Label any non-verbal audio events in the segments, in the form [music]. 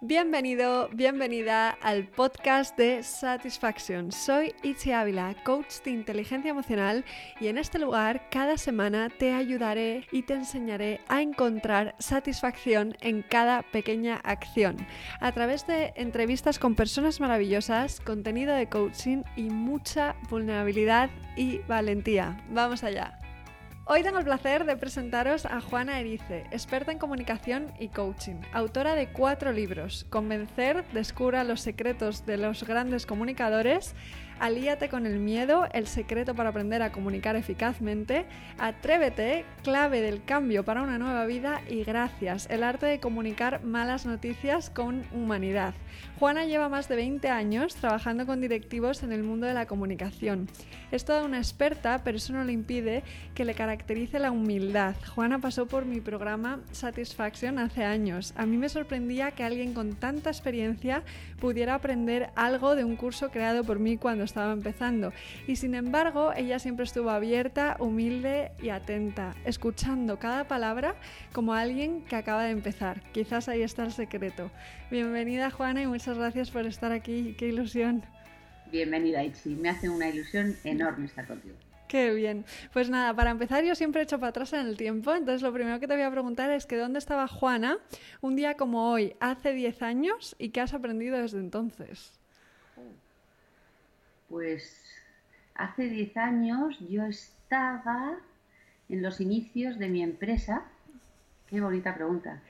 Bienvenido, bienvenida al podcast de Satisfaction. Soy Itzi Ávila, coach de inteligencia emocional y en este lugar cada semana te ayudaré y te enseñaré a encontrar satisfacción en cada pequeña acción a través de entrevistas con personas maravillosas, contenido de coaching y mucha vulnerabilidad y valentía. Vamos allá. Hoy tengo el placer de presentaros a Juana Erice, experta en comunicación y coaching, autora de cuatro libros, Convencer, Descubra los secretos de los grandes comunicadores, Alíate con el miedo, el secreto para aprender a comunicar eficazmente, Atrévete, clave del cambio para una nueva vida y Gracias, el arte de comunicar malas noticias con humanidad. Juana lleva más de 20 años trabajando con directivos en el mundo de la comunicación. Es toda una experta, pero eso no le impide que le caracterice la humildad. Juana pasó por mi programa Satisfaction hace años. A mí me sorprendía que alguien con tanta experiencia pudiera aprender algo de un curso creado por mí cuando estaba empezando. Y sin embargo, ella siempre estuvo abierta, humilde y atenta, escuchando cada palabra como alguien que acaba de empezar. Quizás ahí está el secreto. Bienvenida Juana y muchas gracias por estar aquí. Qué ilusión. Bienvenida Itzi, me hace una ilusión enorme estar contigo. Qué bien. Pues nada, para empezar yo siempre he hecho para atrás en el tiempo, entonces lo primero que te voy a preguntar es que dónde estaba Juana un día como hoy, hace 10 años, y qué has aprendido desde entonces. Pues hace 10 años yo estaba en los inicios de mi empresa. Qué bonita pregunta.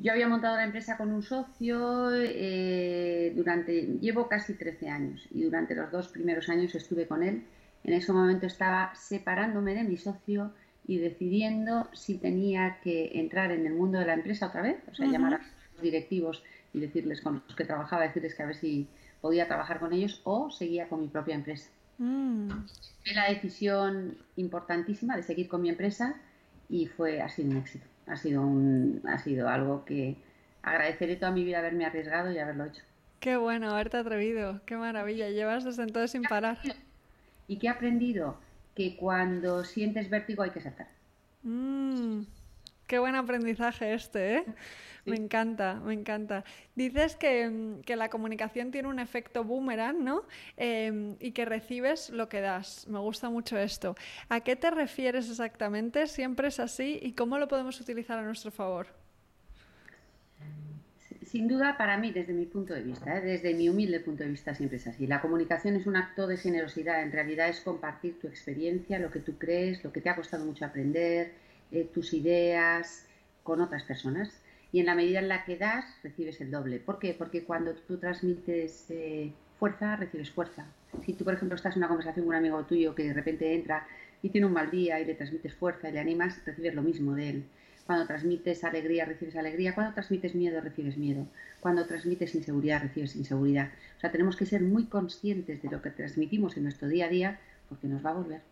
Yo había montado la empresa con un socio eh, durante, llevo casi 13 años y durante los dos primeros años estuve con él. En ese momento estaba separándome de mi socio y decidiendo si tenía que entrar en el mundo de la empresa otra vez, o sea, llamar a los directivos y decirles con los que trabajaba, decirles que a ver si podía trabajar con ellos o seguía con mi propia empresa. Mm. la decisión importantísima de seguir con mi empresa y fue, ha sido un éxito. Ha sido, un, ha sido algo que agradeceré toda mi vida haberme arriesgado y haberlo hecho. Qué bueno, haberte atrevido, qué maravilla, llevas desde entonces sin parar. ¿Y qué he aprendido? Que cuando sientes vértigo hay que saltar. Mm. Qué buen aprendizaje este, ¿eh? Me encanta, me encanta. Dices que, la comunicación tiene un efecto boomerang, ¿no? Em, y que recibes lo que das. Me gusta mucho esto. ¿A qué te refieres exactamente? ¿Siempre es así? ¿Y cómo lo podemos utilizar a nuestro favor? Sin duda, para mí, desde mi punto de vista, ¿eh? desde mi humilde punto de vista, siempre es así. La comunicación es un acto de generosidad. En realidad es compartir tu experiencia, lo que tú crees, lo que te ha costado mucho aprender eh, tus ideas con otras personas. Y en la medida en la que das, recibes el doble. ¿Por qué? Porque cuando tú transmites eh, fuerza, recibes fuerza. Si tú, por ejemplo, estás en una conversación con un amigo tuyo que de repente entra y tiene un mal día y le transmites fuerza y le animas, recibes lo mismo de él. Cuando transmites alegría, recibes alegría. Cuando transmites miedo, recibes miedo. Cuando transmites inseguridad, recibes inseguridad. O sea, tenemos que ser muy conscientes de lo que transmitimos en nuestro día a día porque nos va a volver.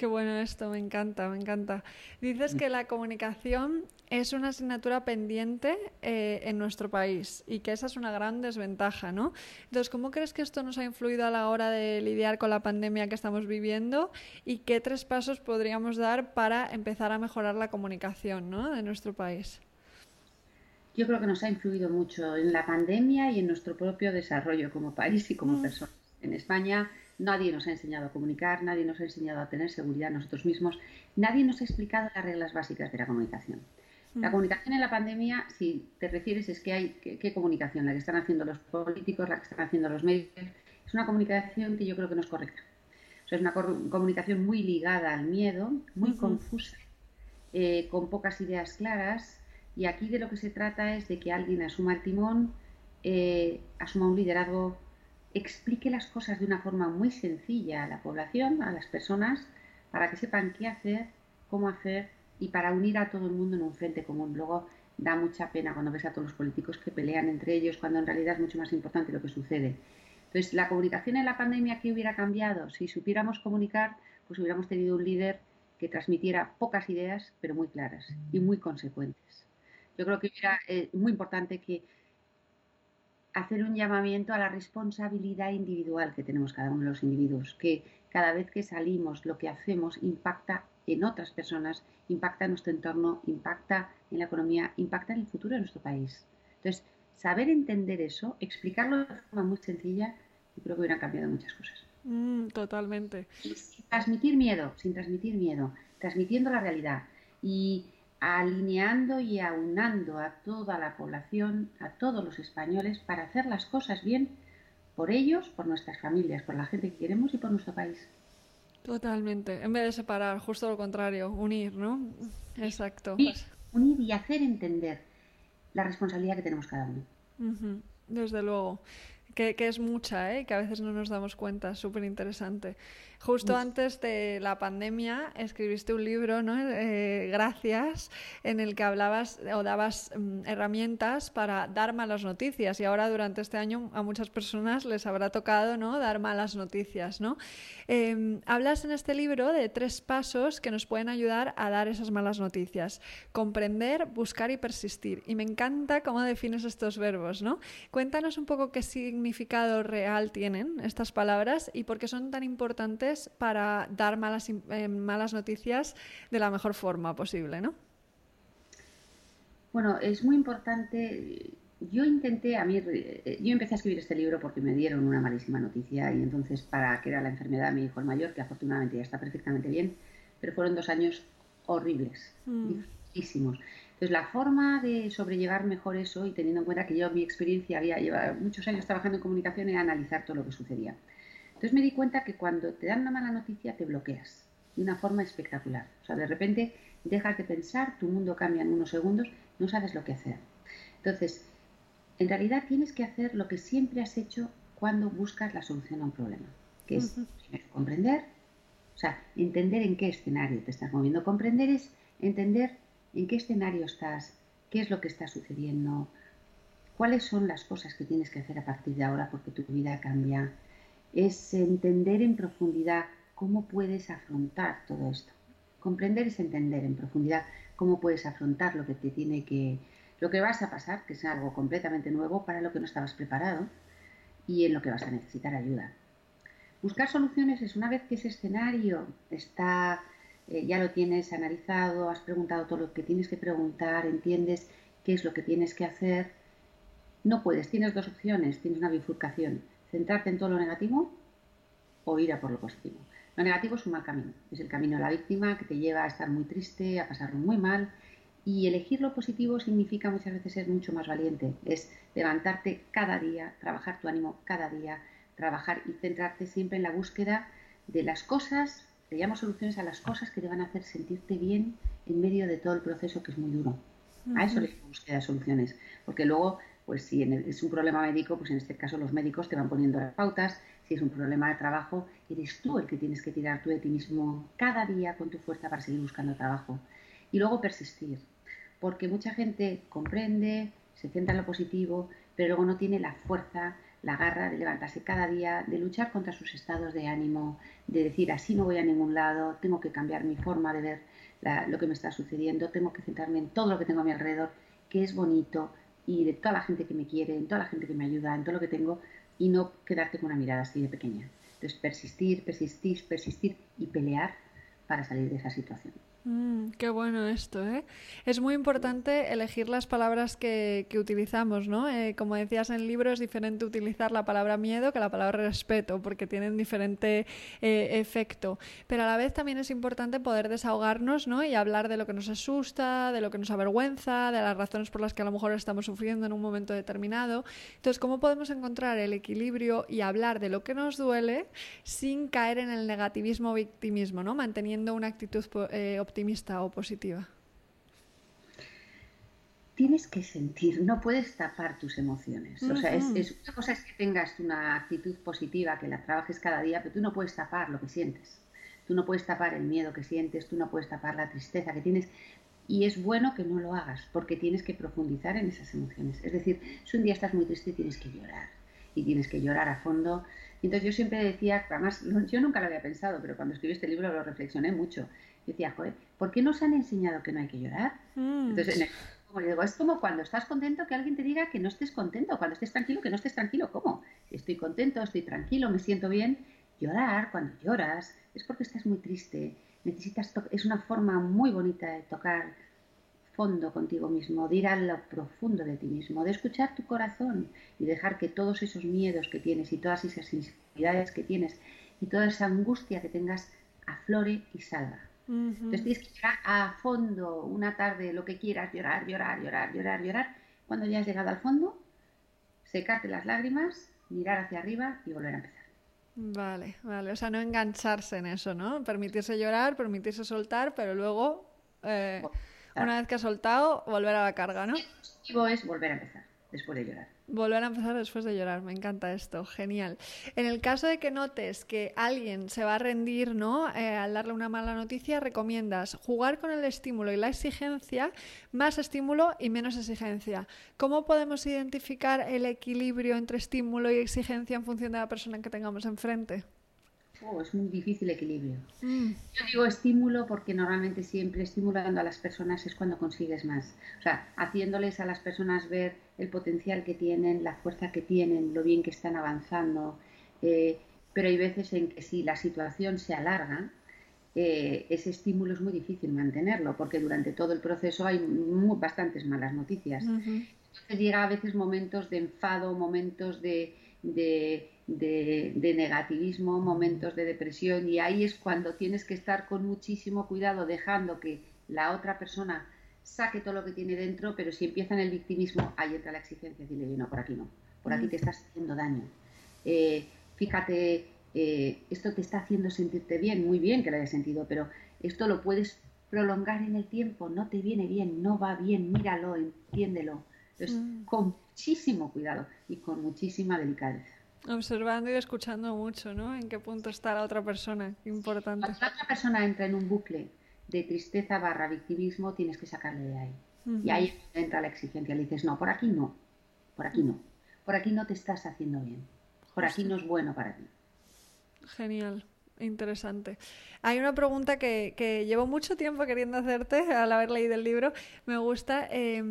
Qué bueno esto, me encanta, me encanta. Dices que la comunicación es una asignatura pendiente eh, en nuestro país y que esa es una gran desventaja, ¿no? Entonces, ¿cómo crees que esto nos ha influido a la hora de lidiar con la pandemia que estamos viviendo y qué tres pasos podríamos dar para empezar a mejorar la comunicación ¿no? de nuestro país? Yo creo que nos ha influido mucho en la pandemia y en nuestro propio desarrollo como país y como mm. personas. En España Nadie nos ha enseñado a comunicar, nadie nos ha enseñado a tener seguridad nosotros mismos, nadie nos ha explicado las reglas básicas de la comunicación. La mm. comunicación en la pandemia, si te refieres, es que hay qué comunicación, la que están haciendo los políticos, la que están haciendo los medios, es una comunicación que yo creo que no es correcta. es una comunicación muy ligada al miedo, muy confusa, eh, con pocas ideas claras, y aquí de lo que se trata es de que alguien asuma el timón, eh, asuma un liderazgo explique las cosas de una forma muy sencilla a la población, a las personas, para que sepan qué hacer, cómo hacer y para unir a todo el mundo en un frente común. Luego da mucha pena cuando ves a todos los políticos que pelean entre ellos, cuando en realidad es mucho más importante lo que sucede. Entonces, la comunicación en la pandemia, ¿qué hubiera cambiado? Si supiéramos comunicar, pues hubiéramos tenido un líder que transmitiera pocas ideas, pero muy claras y muy consecuentes. Yo creo que era eh, muy importante que hacer un llamamiento a la responsabilidad individual que tenemos cada uno de los individuos, que cada vez que salimos lo que hacemos impacta en otras personas, impacta en nuestro entorno, impacta en la economía, impacta en el futuro de nuestro país. Entonces, saber entender eso, explicarlo de forma muy sencilla, yo creo que hubieran cambiado muchas cosas. Mm, totalmente. sin transmitir miedo, sin transmitir miedo, transmitiendo la realidad y alineando y aunando a toda la población, a todos los españoles, para hacer las cosas bien por ellos, por nuestras familias, por la gente que queremos y por nuestro país. Totalmente. En vez de separar, justo lo contrario, unir, ¿no? Exacto. unir y hacer entender la responsabilidad que tenemos cada uno. Desde luego. Que, que, es mucha, ¿eh? que a veces no nos damos cuenta, súper interesante. Justo antes de la pandemia escribiste un libro, ¿no? Eh, gracias, en el que hablabas o dabas mm, herramientas para dar malas noticias y ahora durante este año a muchas personas les habrá tocado ¿no? dar malas noticias. ¿no? Em, hablas en este libro de tres pasos que nos pueden ayudar a dar esas malas noticias. Comprender, buscar y persistir. Y me encanta cómo defines estos verbos. ¿no? Cuéntanos un poco qué significado real tienen estas palabras y por qué son tan importantes para dar malas, eh, malas noticias de la mejor forma posible, ¿no? Bueno, es muy importante. Yo intenté, a mí, eh, yo empecé a escribir este libro porque me dieron una malísima noticia y entonces para que era la enfermedad de mi hijo el mayor, que afortunadamente ya está perfectamente bien, pero fueron dos años horribles, mm. Entonces la forma de sobrellevar mejor eso y teniendo en cuenta que yo mi experiencia había llevado muchos años trabajando en comunicación era analizar todo lo que sucedía. Entonces me di cuenta que cuando te dan una mala noticia te bloqueas de una forma espectacular. O sea, de repente dejas de pensar, tu mundo cambia en unos segundos, no sabes lo que hacer. Entonces, en realidad tienes que hacer lo que siempre has hecho cuando buscas la solución a un problema, que es comprender, o sea, entender en qué escenario te estás moviendo. Comprender es entender en qué escenario estás, qué es lo que está sucediendo, cuáles son las cosas que tienes que hacer a partir de ahora porque tu vida cambia, es entender en profundidad cómo puedes afrontar todo esto. Comprender es entender en profundidad cómo puedes afrontar lo que te tiene que, lo que vas a pasar, que es algo completamente nuevo para lo que no estabas preparado y en lo que vas a necesitar ayuda. Buscar soluciones es una vez que ese escenario está, eh, ya lo tienes analizado, has preguntado todo lo que tienes que preguntar, entiendes qué es lo que tienes que hacer. No puedes, tienes dos opciones, tienes una bifurcación centrarte en todo lo negativo o ir a por lo positivo. Lo negativo es un mal camino, es el camino de la víctima que te lleva a estar muy triste, a pasarlo muy mal y elegir lo positivo significa muchas veces ser mucho más valiente, es levantarte cada día, trabajar tu ánimo cada día, trabajar y centrarte siempre en la búsqueda de las cosas, te llamo soluciones a las cosas que te van a hacer sentirte bien en medio de todo el proceso que es muy duro. A eso le búsqueda de soluciones, porque luego pues si es un problema médico, pues en este caso los médicos te van poniendo las pautas. Si es un problema de trabajo, eres tú el que tienes que tirar tú de ti mismo cada día con tu fuerza para seguir buscando trabajo. Y luego persistir, porque mucha gente comprende, se centra en lo positivo, pero luego no tiene la fuerza, la garra de levantarse cada día, de luchar contra sus estados de ánimo, de decir así no voy a ningún lado, tengo que cambiar mi forma de ver lo que me está sucediendo, tengo que centrarme en todo lo que tengo a mi alrededor, que es bonito, y de toda la gente que me quiere, en toda la gente que me ayuda, en todo lo que tengo y no quedarte con una mirada así de pequeña. Entonces, persistir, persistir, persistir y pelear para salir de esa situación. Mm, qué bueno esto, ¿eh? Es muy importante elegir las palabras que, utilizamos, ¿no? Eh, como decías en el libro, es diferente utilizar la palabra miedo que la palabra respeto, porque tienen diferente eh, efecto. Pero a la vez también es importante poder desahogarnos, ¿no? Y hablar de lo que nos asusta, de lo que nos avergüenza, de las razones por las que a lo mejor estamos sufriendo en un momento determinado. Entonces, ¿cómo podemos encontrar el equilibrio y hablar de lo que nos duele sin caer en el negativismo o victimismo, ¿no? Manteniendo una actitud eh, optimista o positiva? Tienes que sentir, no puedes tapar tus emociones. O sea, es, una cosa es que tengas una actitud positiva, que la trabajes cada día, pero tú no puedes tapar lo que sientes. Tú no puedes tapar el miedo que sientes, tú no puedes tapar la tristeza que tienes. Y es bueno que no lo hagas, porque tienes que profundizar en esas emociones. Es decir, si un día estás muy triste, tienes que llorar. Y tienes que llorar a fondo. Entonces yo siempre decía, además yo nunca lo había pensado, pero cuando escribí este libro lo reflexioné mucho decía, joder, ¿por qué nos han enseñado que no hay que llorar? Mm. Entonces, como digo, es como cuando estás contento que alguien te diga que no estés contento, cuando estés tranquilo que no estés tranquilo. ¿Cómo? Estoy contento, estoy tranquilo, me siento bien. Llorar, cuando lloras, es porque estás muy triste. Necesitas es una forma muy bonita de tocar fondo contigo mismo, de ir a lo profundo de ti mismo, de escuchar tu corazón y dejar que todos esos miedos que tienes y todas esas inseguridades que tienes y toda esa angustia que tengas aflore y salga. Entonces tienes que llegar a fondo una tarde, lo que quieras, llorar, llorar, llorar, llorar, llorar. Cuando ya has llegado al fondo, secarte las lágrimas, mirar hacia arriba y volver a empezar. Vale, vale. O sea, no engancharse en eso, ¿no? Permitirse llorar, permitirse soltar, pero luego, eh, una vez que has soltado, volver a la carga, ¿no? El objetivo es volver a empezar después de llorar. Volver a empezar después de llorar, me encanta esto, genial. En el caso de que notes que alguien se va a rendir, ¿no? Eh, al darle una mala noticia, recomiendas jugar con el estímulo y la exigencia, más estímulo y menos exigencia. ¿Cómo podemos identificar el equilibrio entre estímulo y exigencia en función de la persona que tengamos enfrente? Oh, es muy difícil equilibrio. Mm. Yo digo estímulo porque normalmente siempre estimulando a las personas es cuando consigues más. O sea, haciéndoles a las personas ver el potencial que tienen, la fuerza que tienen, lo bien que están avanzando. Eh, pero hay veces en que si la situación se alarga, eh, ese estímulo es muy difícil mantenerlo porque durante todo el proceso hay bastantes malas noticias. Entonces llega a veces momentos de enfado, momentos de de, negativismo, momentos de depresión y ahí es cuando tienes que estar con muchísimo cuidado dejando que la otra persona saque todo lo que tiene dentro, pero si empieza en el victimismo, ahí entra la exigencia, decirle, no, por aquí no, por aquí te estás haciendo daño. Eh, fíjate, eh, esto te está haciendo sentirte bien, muy bien que lo hayas sentido, pero esto lo puedes prolongar en el tiempo, no te viene bien, no va bien, míralo, entiéndelo. Entonces, con muchísimo cuidado y con muchísima delicadeza. Observando y escuchando mucho, ¿no? En qué punto está la otra persona. Importante. Cuando la otra persona entra en un bucle de tristeza barra victimismo, tienes que sacarle de ahí. Y ahí entra la exigencia. Le dices, no, por aquí no. Por aquí no. Por aquí no te estás haciendo bien. Por aquí no es bueno para ti. Genial. Interesante. Hay una pregunta que, que, llevo mucho tiempo queriendo hacerte al haber leído el libro. Me gusta, eh,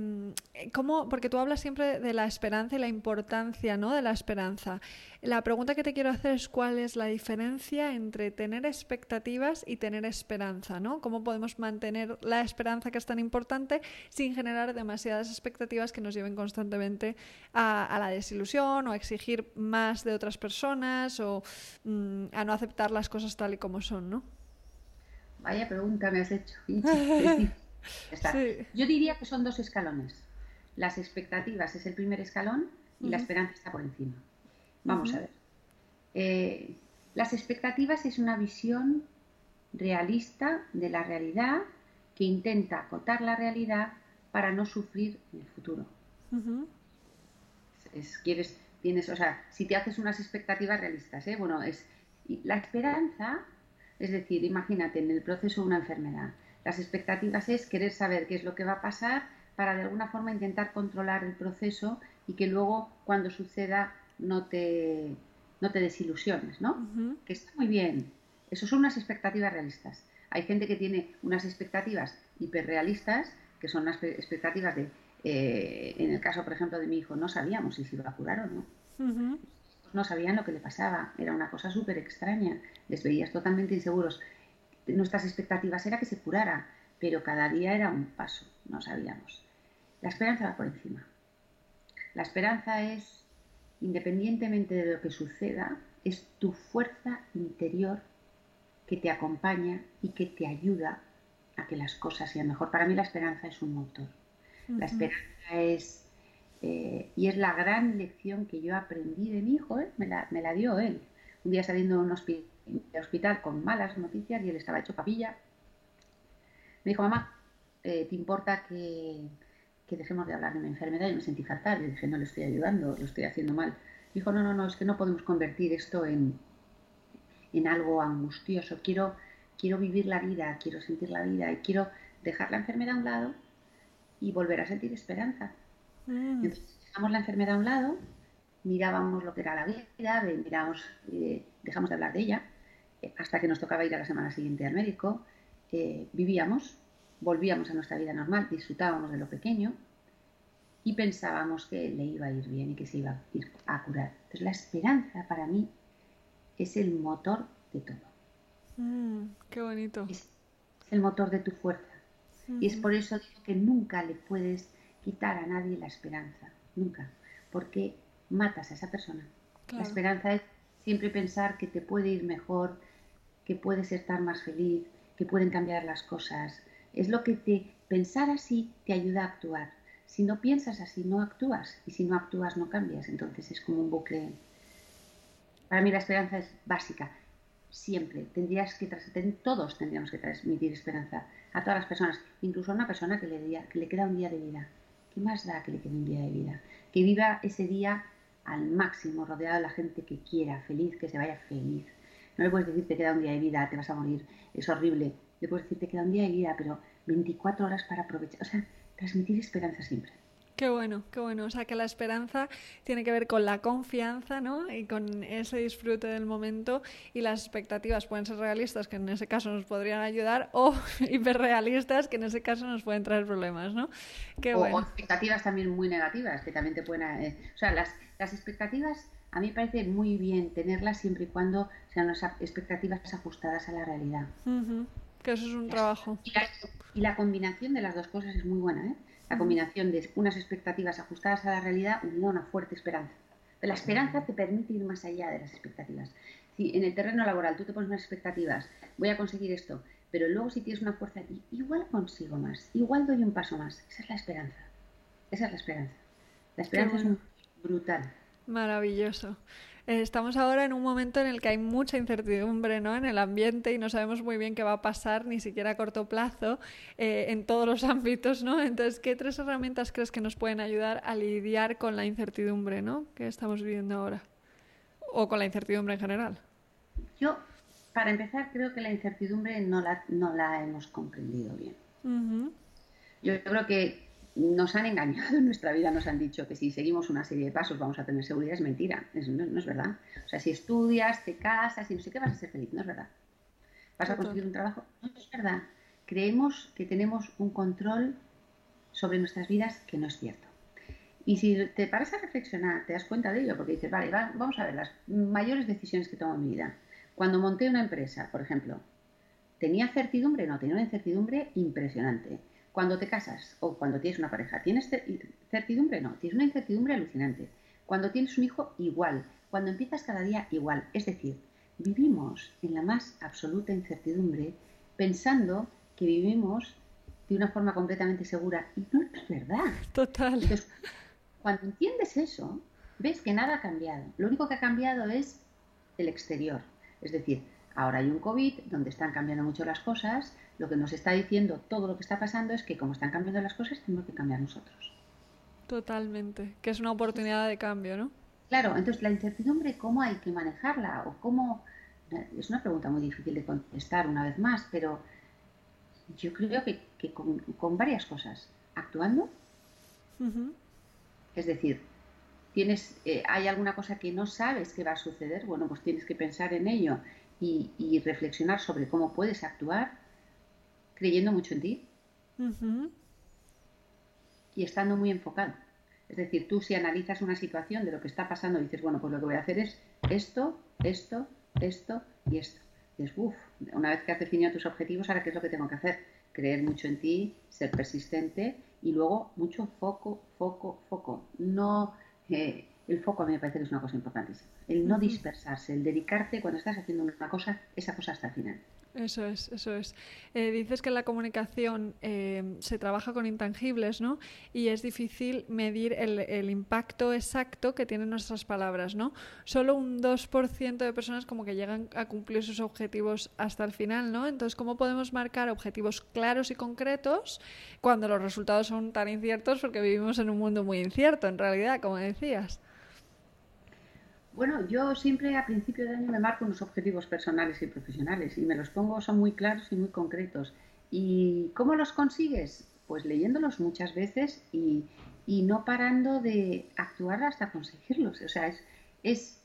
¿cómo? Porque tú hablas siempre de la esperanza y la importancia ¿no? de la esperanza. La pregunta que te quiero hacer es cuál es la diferencia entre tener expectativas y tener esperanza, ¿no? ¿Cómo podemos mantener la esperanza que es tan importante sin generar demasiadas expectativas que nos lleven constantemente a, la desilusión o a exigir más de otras personas o mm, a no aceptar las cosas tal y como son, ¿no? Vaya pregunta me has hecho. [laughs] [laughs] Yo diría que son dos escalones. Las expectativas es el primer escalón y la esperanza está por encima. Vamos a ver. Eh, las expectativas es una visión realista de la realidad que intenta acotar la realidad para no sufrir en el futuro. quieres, tienes, o sea, si te haces unas expectativas realistas, ¿eh? bueno, es la esperanza, es decir, imagínate en el proceso de una enfermedad. Las expectativas es querer saber qué es lo que va a pasar para de alguna forma intentar controlar el proceso y que luego cuando suceda no te, no te desilusiones, ¿no? Que está muy bien. Eso son unas expectativas realistas. Hay gente que tiene unas expectativas hiperrealistas, que son unas expectativas de, eh, en el caso, por ejemplo, de mi hijo, no sabíamos si se iba a curar o no. No sabían lo que le pasaba, era una cosa súper extraña, les veías totalmente inseguros. Nuestras expectativas era que se curara, pero cada día era un paso, no sabíamos. La esperanza va por encima. La esperanza es independientemente de lo que suceda, es tu fuerza interior que te acompaña y que te ayuda a que las cosas sean mejor. Para mí la esperanza es un motor. La esperanza es, eh, y es la gran lección que yo aprendí de mi hijo, ¿eh? me, la, dio él. Un día saliendo de un hospital, con malas noticias y él estaba hecho papilla, me dijo, mamá, eh, ¿te importa que, que dejemos de hablar de una enfermedad y me sentí fatal. Le dije, no le estoy ayudando, lo estoy haciendo mal. Dijo, no, no, no, es que no podemos convertir esto en, en algo angustioso. Quiero, quiero vivir la vida, quiero sentir la vida y quiero dejar la enfermedad a un lado y volver a sentir esperanza. Mm. Entonces dejamos la enfermedad a un lado, mirábamos lo que era la vida, miramos, eh, dejamos de hablar de ella, eh, hasta que nos tocaba ir a la semana siguiente al médico, eh, vivíamos volvíamos a nuestra vida normal, disfrutábamos de lo pequeño y pensábamos que le iba a ir bien y que se iba a ir a curar. Entonces la esperanza para mí es el motor de todo. Mm, qué bonito. Es, el motor de tu fuerza. Y es por eso que nunca le puedes quitar a nadie la esperanza, nunca, porque matas a esa persona. La esperanza es siempre pensar que te puede ir mejor, que puedes estar más feliz, que pueden cambiar las cosas. Es lo que te pensar así te ayuda a actuar. Si no piensas así, no actúas. Y si no actúas, no cambias. Entonces es como un bucle. Para mí la esperanza es básica. Siempre. Tendrías que todos tendríamos que transmitir esperanza a todas las personas, incluso a una persona que le, que le queda un día de vida. ¿Qué más da que le quede un día de vida? Que viva ese día al máximo, rodeado de la gente que quiera, feliz, que se vaya feliz. No le puedes decir te queda un día de vida, te vas a morir, es horrible. Le puedes decir te queda un día de vida, pero 24 horas para aprovechar. O sea, transmitir esperanza siempre. Qué bueno, qué bueno. O sea, que la esperanza tiene que ver con la confianza, ¿no? Y con ese disfrute del momento. Y las expectativas pueden ser realistas, que en ese caso nos podrían ayudar, o [laughs] hiperrealistas, que en ese caso nos pueden traer problemas, ¿no? Qué o, bueno. expectativas también muy negativas, que también te pueden. Eh, o sea, las, las expectativas a mí me parece muy bien tenerlas siempre y cuando sean unas expectativas ajustadas a la realidad. Que eso es un trabajo. y la combinación de las dos cosas es muy buena, ¿eh? la combinación de unas expectativas ajustadas a la realidad unida a una fuerte esperanza. la esperanza te permite ir más allá de las expectativas. Si en el terreno laboral tú te pones unas expectativas, voy a conseguir esto, pero luego si tienes una fuerza, igual consigo más, igual doy un paso más. Esa es la esperanza. Esa es la esperanza. La esperanza es brutal. Maravilloso. Eh, estamos ahora en un momento en el que hay mucha incertidumbre ¿no? en el ambiente y no sabemos muy bien qué va a pasar, ni siquiera a corto plazo, eh, en todos los [laughs] ámbitos. ¿no? Entonces, ¿qué tres herramientas crees que nos pueden ayudar a lidiar con la incertidumbre ¿no? que estamos viviendo ahora? O con la incertidumbre en general. Yo, para empezar, creo que la incertidumbre no la, no la hemos comprendido bien. Yo creo que nos han engañado en nuestra vida, nos han dicho que si seguimos una serie de pasos vamos a tener seguridad, es mentira, no, es verdad. O sea, si estudias, te casas y no sé qué, vas a ser feliz, no es verdad. ¿Vas a conseguir un trabajo? No es verdad. Creemos que tenemos un control sobre nuestras vidas que no es cierto. Y si te paras a reflexionar, te das cuenta de ello, porque dices, vale, vamos a ver las mayores decisiones que tomo en mi vida. Cuando monté una empresa, por ejemplo, ¿tenía certidumbre? No, tenía una incertidumbre impresionante cuando te casas o cuando tienes una pareja, ¿tienes certidumbre? No, tienes una incertidumbre alucinante. Cuando tienes un hijo, igual. Cuando empiezas cada día, igual. Es decir, vivimos en la más absoluta incertidumbre pensando que vivimos de una forma completamente segura. Y no es verdad. Total. Entonces, cuando entiendes eso, ves que nada ha cambiado. Lo único que ha cambiado es el exterior. Es decir, ahora hay un COVID donde están cambiando mucho las cosas, lo que nos está diciendo todo lo que está pasando es que como están cambiando las cosas, tenemos que cambiar nosotros. Totalmente, que es una oportunidad de cambio, ¿no? Claro, entonces la incertidumbre, ¿cómo hay que manejarla? O cómo... Es una pregunta muy difícil de contestar una vez más, pero yo creo que, con, varias cosas. Actuando, es decir, tienes, eh, hay alguna cosa que no sabes que va a suceder, bueno, pues tienes que pensar en ello y, y reflexionar sobre cómo puedes actuar creyendo mucho en ti y estando muy enfocado. Es decir, tú si analizas una situación de lo que está pasando, dices, bueno, pues lo que voy a hacer es esto, esto, esto y esto. Dices, uff, una vez que has definido tus objetivos, ahora qué es lo que tengo que hacer? Creer mucho en ti, ser persistente y luego mucho foco, foco, foco. No, eh, el foco a mí me parece que es una cosa importantísima. El no dispersarse, el dedicarte cuando estás haciendo una cosa, esa cosa hasta el final. Eso es, eso es. Eh, dices que la comunicación eh, se trabaja con intangibles, ¿no? Y es difícil medir el, impacto exacto que tienen nuestras palabras, ¿no? Solo un 2% de personas como que llegan a cumplir sus objetivos hasta el final, ¿no? Entonces, ¿cómo podemos marcar objetivos claros y concretos cuando los resultados son tan inciertos? Porque vivimos en un mundo muy incierto, en realidad, como decías. Bueno, yo siempre a principio de año me marco unos objetivos personales y profesionales y me los pongo, son muy claros y muy concretos. ¿Y cómo los consigues? Pues leyéndolos muchas veces y, no parando de actuar hasta conseguirlos. O sea, es, es,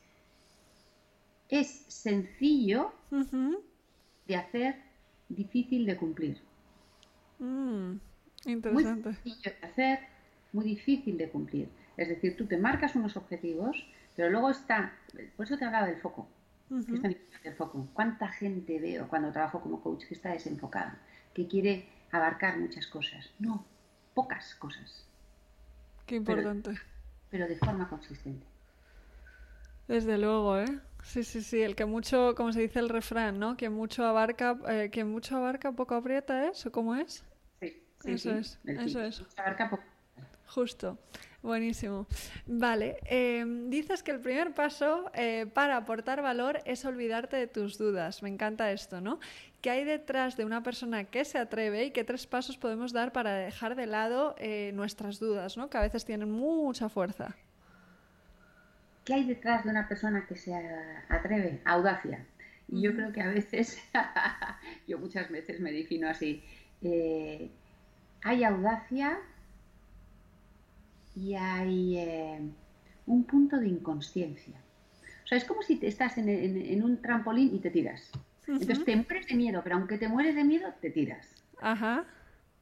es sencillo de hacer, difícil de cumplir. Mm, interesante. Muy sencillo de hacer, muy difícil de cumplir. Es decir, tú te marcas unos objetivos pero luego está, por eso te hablaba del foco. foco. ¿Cuánta gente veo cuando trabajo como coach que está desenfocada? Que quiere abarcar muchas cosas. No, pocas cosas. Qué importante. Pero, pero de forma consistente. Desde luego, ¿eh? Sí, sí, sí, el que mucho, como se dice el refrán, ¿no? Quien mucho abarca, eh, quien mucho abarca, poco aprieta. ¿O cómo es? Sí, eso es, eso es. Mucho abarca, poco. Justo, buenísimo. Vale, eh, dices que el primer paso eh, para aportar valor es olvidarte de tus dudas. Me encanta esto, ¿no? ¿Qué hay detrás de una persona que se atreve y qué tres pasos podemos dar para dejar de lado eh, nuestras dudas, ¿no? Que a veces tienen mucha fuerza. ¿Qué hay detrás de una persona que se atreve? Audacia. Y yo creo que a veces, [laughs] yo muchas veces me defino así, eh, hay audacia y hay eh, un punto de inconsciencia. O sea, es como si te estás en, un trampolín y te tiras. Entonces te mueres de miedo, pero aunque te mueres de miedo, te tiras. Ajá.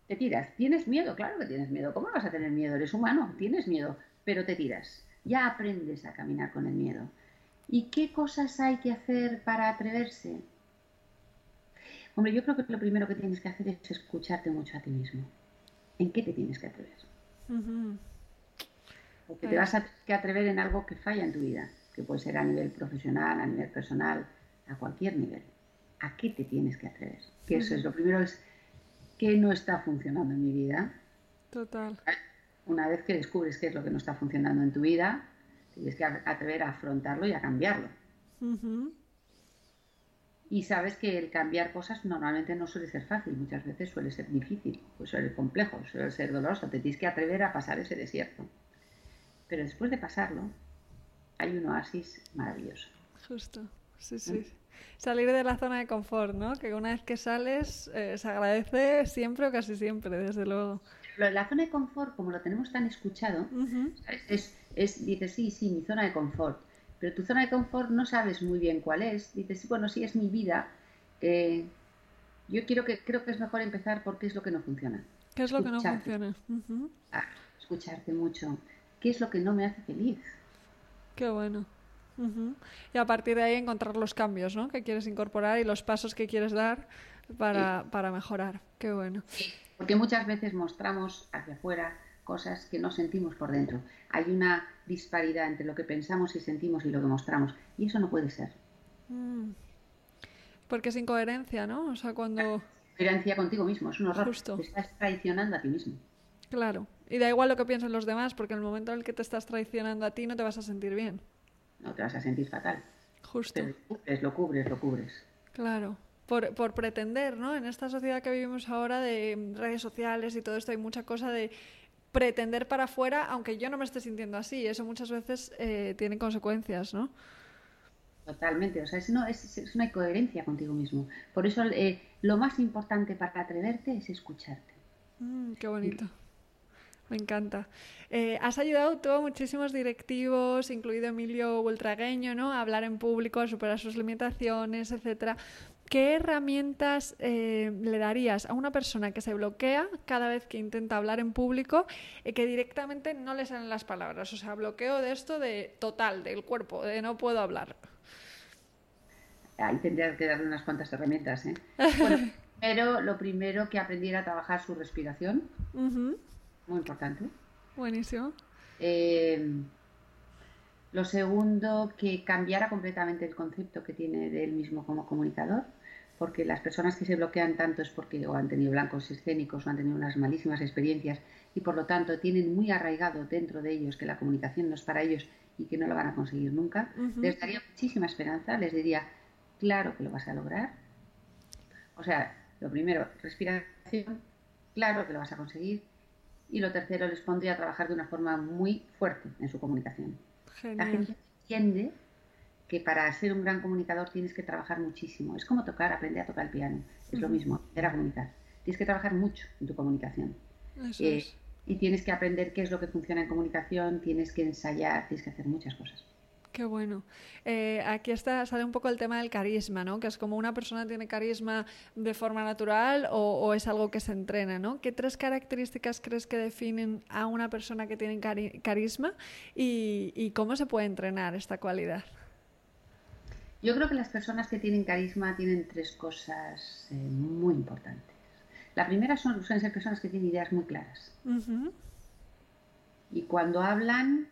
Te tiras. ¿Tienes miedo? Claro que tienes miedo. ¿Cómo no vas a tener miedo? Eres humano, tienes miedo, pero te tiras ya aprendes a caminar con el miedo. ¿Y qué cosas hay que hacer para atreverse? Hombre, yo creo que lo primero que tienes que hacer es escucharte mucho a ti mismo. ¿En qué te tienes que atrever? Porque te vas a que atrever en algo que falla en tu vida, que puede ser a nivel profesional, a nivel personal, a cualquier nivel. ¿A qué te tienes que atrever? Que eso es lo primero es que no está funcionando en mi vida. Total una vez que descubres qué es lo que no está funcionando en tu vida, tienes que atrever a afrontarlo y a cambiarlo. Y sabes que el cambiar cosas normalmente no suele ser fácil, muchas veces suele ser difícil, pues suele ser complejo, suele ser doloroso, te tienes que atrever a pasar ese desierto. Pero después de pasarlo, hay un oasis maravilloso. Justo, sí, sí. ¿Mm? Salir de la zona de confort, ¿no? Que una vez que sales eh, se agradece siempre o casi siempre, desde luego la zona de confort, como lo tenemos tan escuchado, es, es, dices, sí, sí, mi zona de confort. Pero tu zona de confort no sabes muy bien cuál es. Dices, bueno, sí, es mi vida. Eh, yo quiero que, creo que es mejor empezar por qué es lo que no funciona. ¿Qué es lo que no funciona? Ah, escucharte mucho. ¿Qué es lo que no me hace feliz? Qué bueno. Y a partir de ahí encontrar los cambios ¿no? que quieres incorporar y los pasos que quieres dar para, para mejorar. Qué bueno. Porque muchas veces mostramos hacia afuera cosas que no sentimos por dentro. Hay una disparidad entre lo que pensamos y sentimos y lo que mostramos. Y eso no puede ser. Mm. Porque es incoherencia, ¿no? O sea, cuando... Incoherencia contigo mismo, es un horror. Justo. Te estás traicionando a ti mismo. Claro. Y da igual lo que piensen los demás, porque en el momento en el que te estás traicionando a ti no te vas a sentir bien. No, te vas a sentir fatal. Justo. Pero lo cubres, lo cubres, lo cubres. Claro por, por, pretender, ¿no? En esta sociedad que vivimos ahora de redes sociales y todo esto hay mucha cosa de pretender para afuera, aunque yo no me esté sintiendo así. Eso muchas veces eh, tiene consecuencias, ¿no? Totalmente, o sea, es, no, es, es una incoherencia contigo mismo. Por eso eh, lo más importante para atreverte es escucharte. Mm, qué bonito. Me encanta. Eh, has ayudado tú a muchísimos directivos, incluido Emilio Ultragueño, ¿no? A hablar en público, a superar sus limitaciones, etcétera. ¿Qué herramientas eh, le darías a una persona que se bloquea cada vez que intenta hablar en público y que directamente no le salen las palabras? O sea, bloqueo de esto de total, del cuerpo, de no puedo hablar. Ahí tendría que darle unas cuantas herramientas. ¿eh? [laughs] pero lo primero que aprendiera a trabajar su respiración. Muy importante. Buenísimo. Eh, lo segundo, que cambiara completamente el concepto que tiene de él mismo como comunicador porque las personas que se bloquean tanto es porque o han tenido blancos escénicos o han tenido unas malísimas experiencias y por lo tanto tienen muy arraigado dentro de ellos que la comunicación no es para ellos y que no lo van a conseguir nunca, les daría muchísima esperanza, les diría, claro que lo vas a lograr. O sea, lo primero, respiración, claro que lo vas a conseguir. Y lo tercero, les pondría a trabajar de una forma muy fuerte en su comunicación. La gente entiende que para ser un gran comunicador tienes que trabajar muchísimo. Es como tocar, aprender a tocar el piano. Es lo mismo, aprender a comunicar. Tienes que trabajar mucho en tu comunicación. Eh, y tienes que aprender qué es lo que funciona en comunicación, tienes que ensayar, tienes que hacer muchas cosas. Qué bueno. Eh, aquí está, sale un poco el tema del carisma, ¿no? Que es como una persona tiene carisma de forma natural o, es algo que se entrena, ¿no? ¿Qué tres características crees que definen a una persona que tiene carisma y cómo se puede entrenar esta cualidad? Yo creo que las personas que tienen carisma tienen tres cosas eh, muy importantes. La primera son, suelen ser personas que tienen ideas muy claras. Y cuando hablan,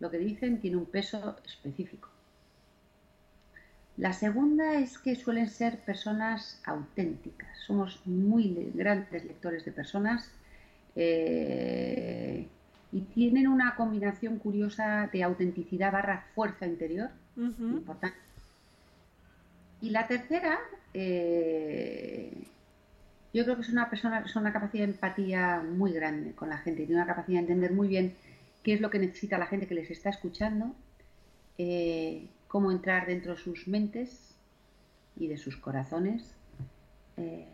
lo que dicen tiene un peso específico. La segunda es que suelen ser personas auténticas. Somos muy grandes lectores de personas eh, y tienen una combinación curiosa de autenticidad barra fuerza interior, importante. Y la tercera, eh, yo creo que es una persona, es una capacidad de empatía muy grande con la gente, tiene una capacidad de entender muy bien qué es lo que necesita la gente que les está escuchando. Eh, cómo entrar dentro de sus mentes y de sus corazones. Eh,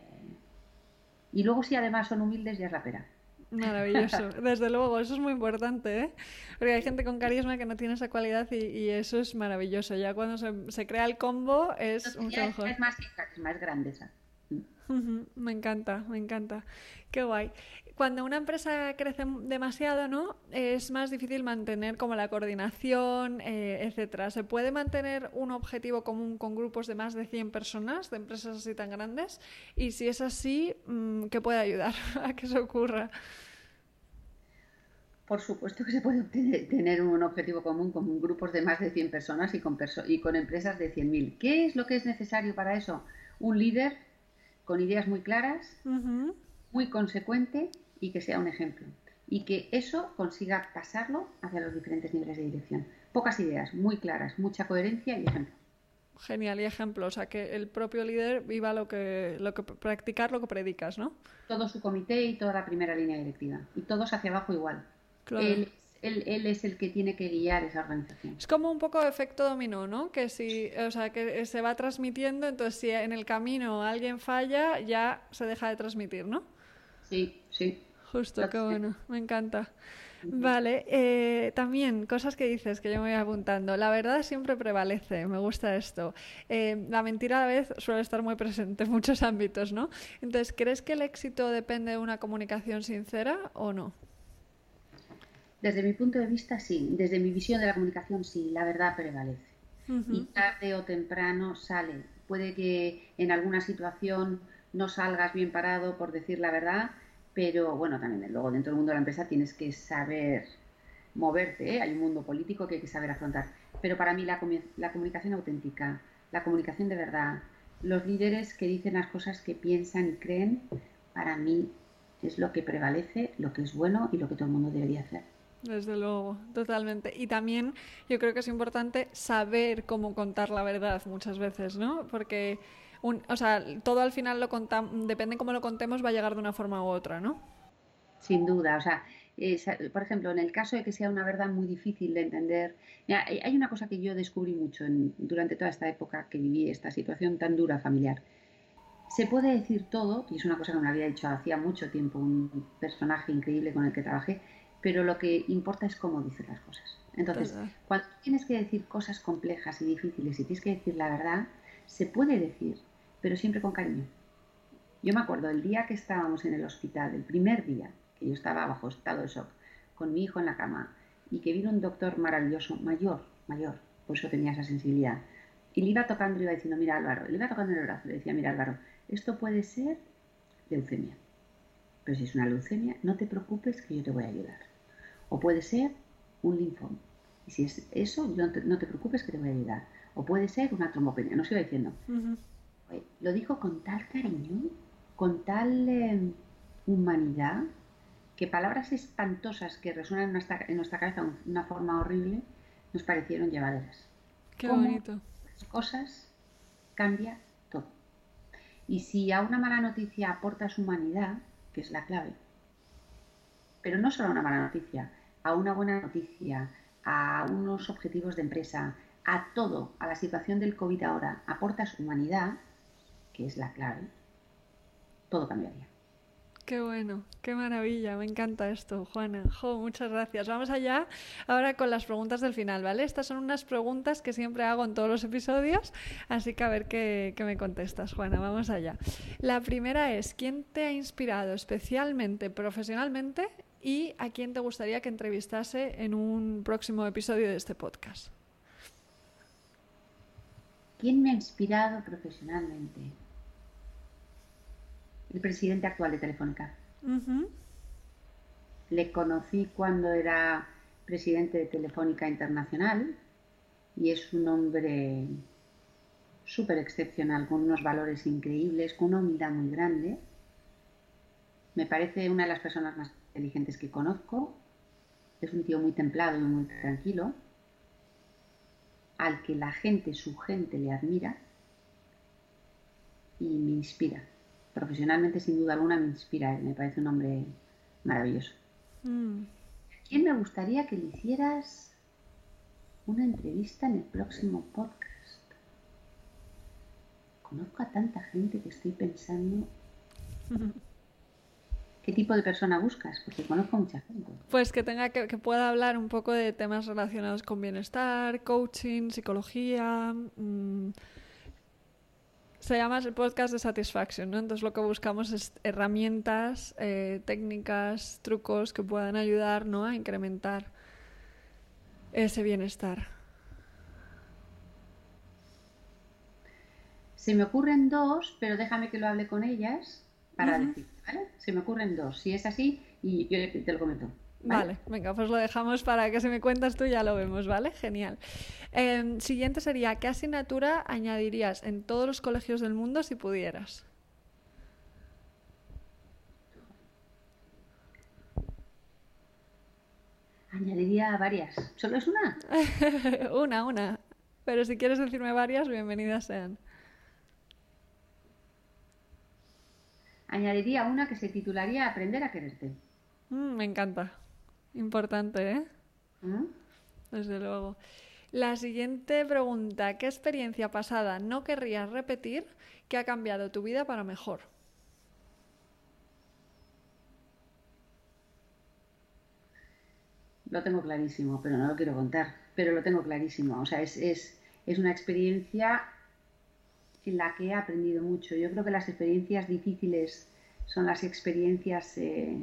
y luego si además son humildes ya es la pera. Maravilloso, [laughs] desde luego, eso es muy importante, ¿eh? Porque hay gente con carisma que no tiene esa cualidad y, eso es maravilloso. Ya cuando se, crea el combo es un mejor. Es más es grandeza. Me encanta, me encanta. Qué guay. Cuando una empresa crece demasiado, ¿no? Es más difícil mantener como la coordinación, eh, etcétera. ¿Se puede mantener un objetivo común con grupos de más de 100 personas, de empresas así tan grandes? Y si es así, mm, ¿qué puede ayudar [laughs] a que eso ocurra? Por supuesto que se puede tener un objetivo común con grupos de más de 100 personas y con, y con empresas de 100.000. ¿Qué es lo que es necesario para eso? Un líder con ideas muy claras, muy consecuente y que sea un ejemplo. Y que eso consiga pasarlo hacia los diferentes niveles de dirección. Pocas ideas, muy claras, mucha coherencia y ejemplo. Genial, y ejemplo, o sea, que el propio líder viva lo que, lo que practicar lo que predicas, ¿no? Todo su comité y toda la primera línea directiva. Y todos hacia abajo igual. Claro él, él, es el que tiene que guiar esa organización. Es como un poco efecto dominó, ¿no? Que si, o sea, que se va transmitiendo, entonces si en el camino alguien falla, ya se deja de transmitir, ¿no? Sí, sí. Justo, qué bueno, me encanta. Vale, eh, también cosas que dices que yo me voy apuntando. La verdad siempre prevalece, me gusta esto. Eh, la mentira a la vez suele estar muy presente en muchos ámbitos, ¿no? Entonces, ¿crees que el éxito depende de una comunicación sincera o no? Desde mi punto de vista, sí. Desde mi visión de la comunicación, sí. La verdad prevalece. Y tarde o temprano sale. Puede que en alguna situación no salgas bien parado por decir la verdad, pero bueno, también luego dentro del mundo de la empresa tienes que saber moverte. ¿eh? Hay un mundo político que hay que saber afrontar. Pero para mí la, la comunicación auténtica, la comunicación de verdad, los líderes que dicen las cosas que piensan y creen, para mí es lo que prevalece, lo que es bueno y lo que todo el mundo debería hacer. Desde luego, totalmente. Y también yo creo que es importante saber cómo contar la verdad muchas veces, ¿no? Porque, un, o sea, todo al final lo contamos, depende cómo lo contemos, va a llegar de una forma u otra, ¿no? Sin duda, o sea, por ejemplo, en el caso de que sea una verdad muy difícil de entender, hay una cosa que yo descubrí mucho durante toda esta época que viví esta situación tan dura familiar. Se puede decir todo, y es una cosa que me había dicho hacía mucho tiempo un personaje increíble con el que trabajé, pero lo que importa es cómo dices las cosas. Entonces, cuando tienes que decir cosas complejas y difíciles y tienes que decir la verdad, se puede decir, pero siempre con cariño. Yo me acuerdo el día que estábamos en el hospital, el primer día que yo estaba bajo estado de shock, con mi hijo en la cama, y que vino un doctor maravilloso, mayor, mayor, por eso tenía esa sensibilidad, y le iba tocando y le iba diciendo, mira Álvaro, le iba tocando el brazo, le decía, mira Álvaro, esto puede ser leucemia. Pero si es una leucemia, no te preocupes que yo te voy a ayudar. O puede ser un linfoma. Y si es eso, no te, preocupes que te voy a ayudar. O puede ser una trombopenia, no se iba diciendo. Lo dijo con tal cariño, con tal em, humanidad, que palabras espantosas que resuenan en nuestra, en nuestra, cabeza de una forma horrible nos parecieron llevaderas. Qué bonito. Las cosas cambia todo. Y si a una mala noticia aportas humanidad, que es la clave, pero no solo una mala noticia, a una buena noticia, a unos objetivos de empresa, a todo, a la situación del COVID ahora, aportas humanidad, que es la clave, todo cambiaría. Qué bueno, qué maravilla, me encanta esto, Juana. Jo, muchas gracias. Vamos allá ahora con las preguntas del final, ¿vale? Estas son unas preguntas que siempre hago en todos los episodios, así que a ver qué, qué me contestas, Juana. Vamos allá. La primera es, ¿quién te ha inspirado especialmente profesionalmente y a quién te gustaría que entrevistase en un próximo episodio de este podcast. ¿Quién me ha inspirado profesionalmente? El presidente actual de Telefónica. Le conocí cuando era presidente de Telefónica Internacional y es un hombre súper excepcional, con unos valores increíbles, con una humildad muy grande. Me parece una de las personas más inteligentes que conozco. Es un tío muy templado y muy tranquilo, al que la gente, su gente, le admira y me inspira. Profesionalmente, sin duda alguna, me inspira. Me parece un hombre maravilloso. Mm. ¿Quién me gustaría que le hicieras una entrevista en el próximo podcast? Conozco a tanta gente que estoy pensando. [laughs] ¿Qué tipo de persona buscas? Porque conozco mucha gente. Pues que tenga que, que, pueda hablar un poco de temas relacionados con bienestar, coaching, psicología. Mmm, se llama el podcast de Satisfaction, ¿no? Entonces lo que buscamos es herramientas, eh, técnicas, trucos que puedan ayudar ¿no? a incrementar ese bienestar. Se me ocurren dos, pero déjame que lo hable con ellas para decir, ¿vale? Se me ocurren dos. Si es así, y yo te lo comento. Vale, venga, pues lo dejamos para que se me cuentas tú, ya lo vemos, ¿vale? Genial. Em, siguiente sería, ¿qué asignatura añadirías en todos los colegios del mundo si pudieras? Añadiría varias. ¿Solo es una? [laughs] una, una. Pero si quieres decirme varias, bienvenidas sean. Añadiría una que se titularía Aprender a quererte. Mm, me encanta. Importante, ¿eh? ¿Mm? Desde luego. La siguiente pregunta, ¿qué experiencia pasada no querrías repetir que ha cambiado tu vida para mejor? Lo tengo clarísimo, pero no lo quiero contar, pero lo tengo clarísimo. O sea, es, es, es una experiencia en la que he aprendido mucho. Yo creo que las experiencias difíciles son las experiencias eh,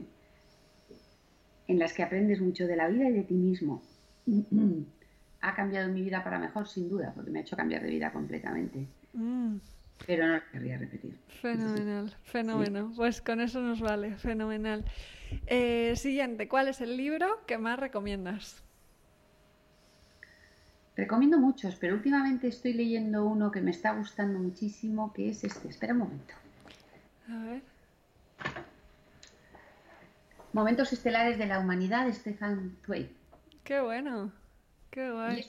en las que aprendes mucho de la vida y de ti mismo. [clears throat] ha cambiado mi vida para mejor, sin duda, porque me ha hecho cambiar de vida completamente. Mm. Pero no lo querría repetir. Fenomenal, [laughs] fenómeno. Pues con eso nos vale, fenomenal. Eh, siguiente, ¿cuál es el libro que más recomiendas? Recomiendo muchos, pero últimamente estoy leyendo uno que me está gustando muchísimo, que es este. Espera un momento. A ver. Momentos estelares de la humanidad de Stefan Zweig. Qué bueno, qué guay.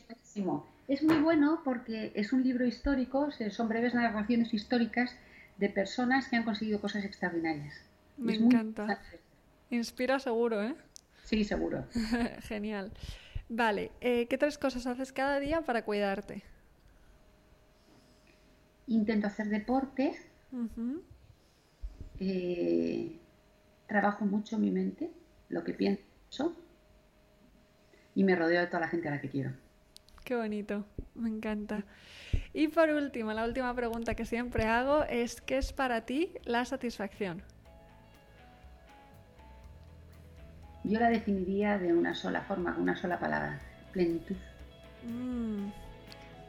es, muy bueno porque es un libro histórico, son breves narraciones históricas de personas que han conseguido cosas extraordinarias. Me encanta. Inspira seguro, ¿eh? Sí, seguro. [laughs] Genial. Vale, eh, ¿qué tres cosas haces cada día para cuidarte? Intento hacer deporte trabajo mucho mi mente, lo que pienso, y me rodeo de toda la gente a la que quiero. Qué bonito, me encanta. Y por último, la última pregunta que siempre hago es, ¿qué es para ti la satisfacción? Yo la definiría de una sola forma, con una sola palabra, plenitud. Mm,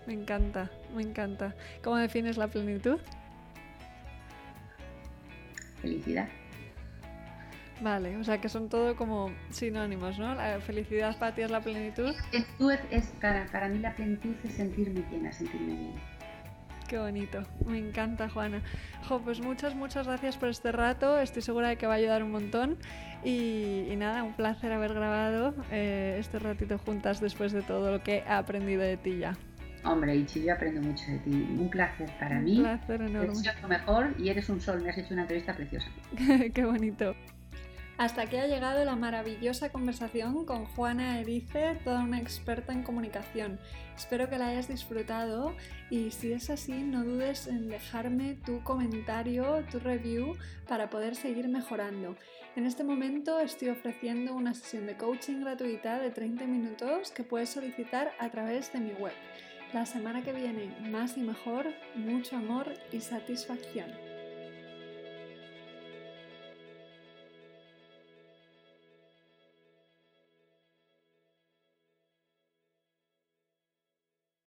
me encanta, me encanta. ¿Cómo defines la plenitud? Felicidad. Vale, o sea que son todo como sinónimos, ¿no? La felicidad para ti es la plenitud. Es, para, para mí la plenitud es sentirme llena, sentirme bien. Qué bonito, me encanta Juana. Jo, pues muchas, muchas gracias por este rato, estoy segura de que va a ayudar un montón y, nada, un placer haber grabado eh, este ratito juntas después de todo lo que he aprendido de ti ya. Hombre, Ichi, yo aprendo mucho de ti. Un placer para mí. Un placer enorme. Eres lo mejor y eres un sol. Me has hecho una entrevista preciosa. [laughs] Qué bonito. Hasta aquí ha llegado la maravillosa conversación con Juana Erice, toda una experta en comunicación. Espero que la hayas disfrutado y si es así, no dudes en dejarme tu comentario, tu review para poder seguir mejorando. En este momento estoy ofreciendo una sesión de coaching gratuita de 30 minutos que puedes solicitar a través de mi web. La semana que viene, más y mejor, mucho amor y satisfacción.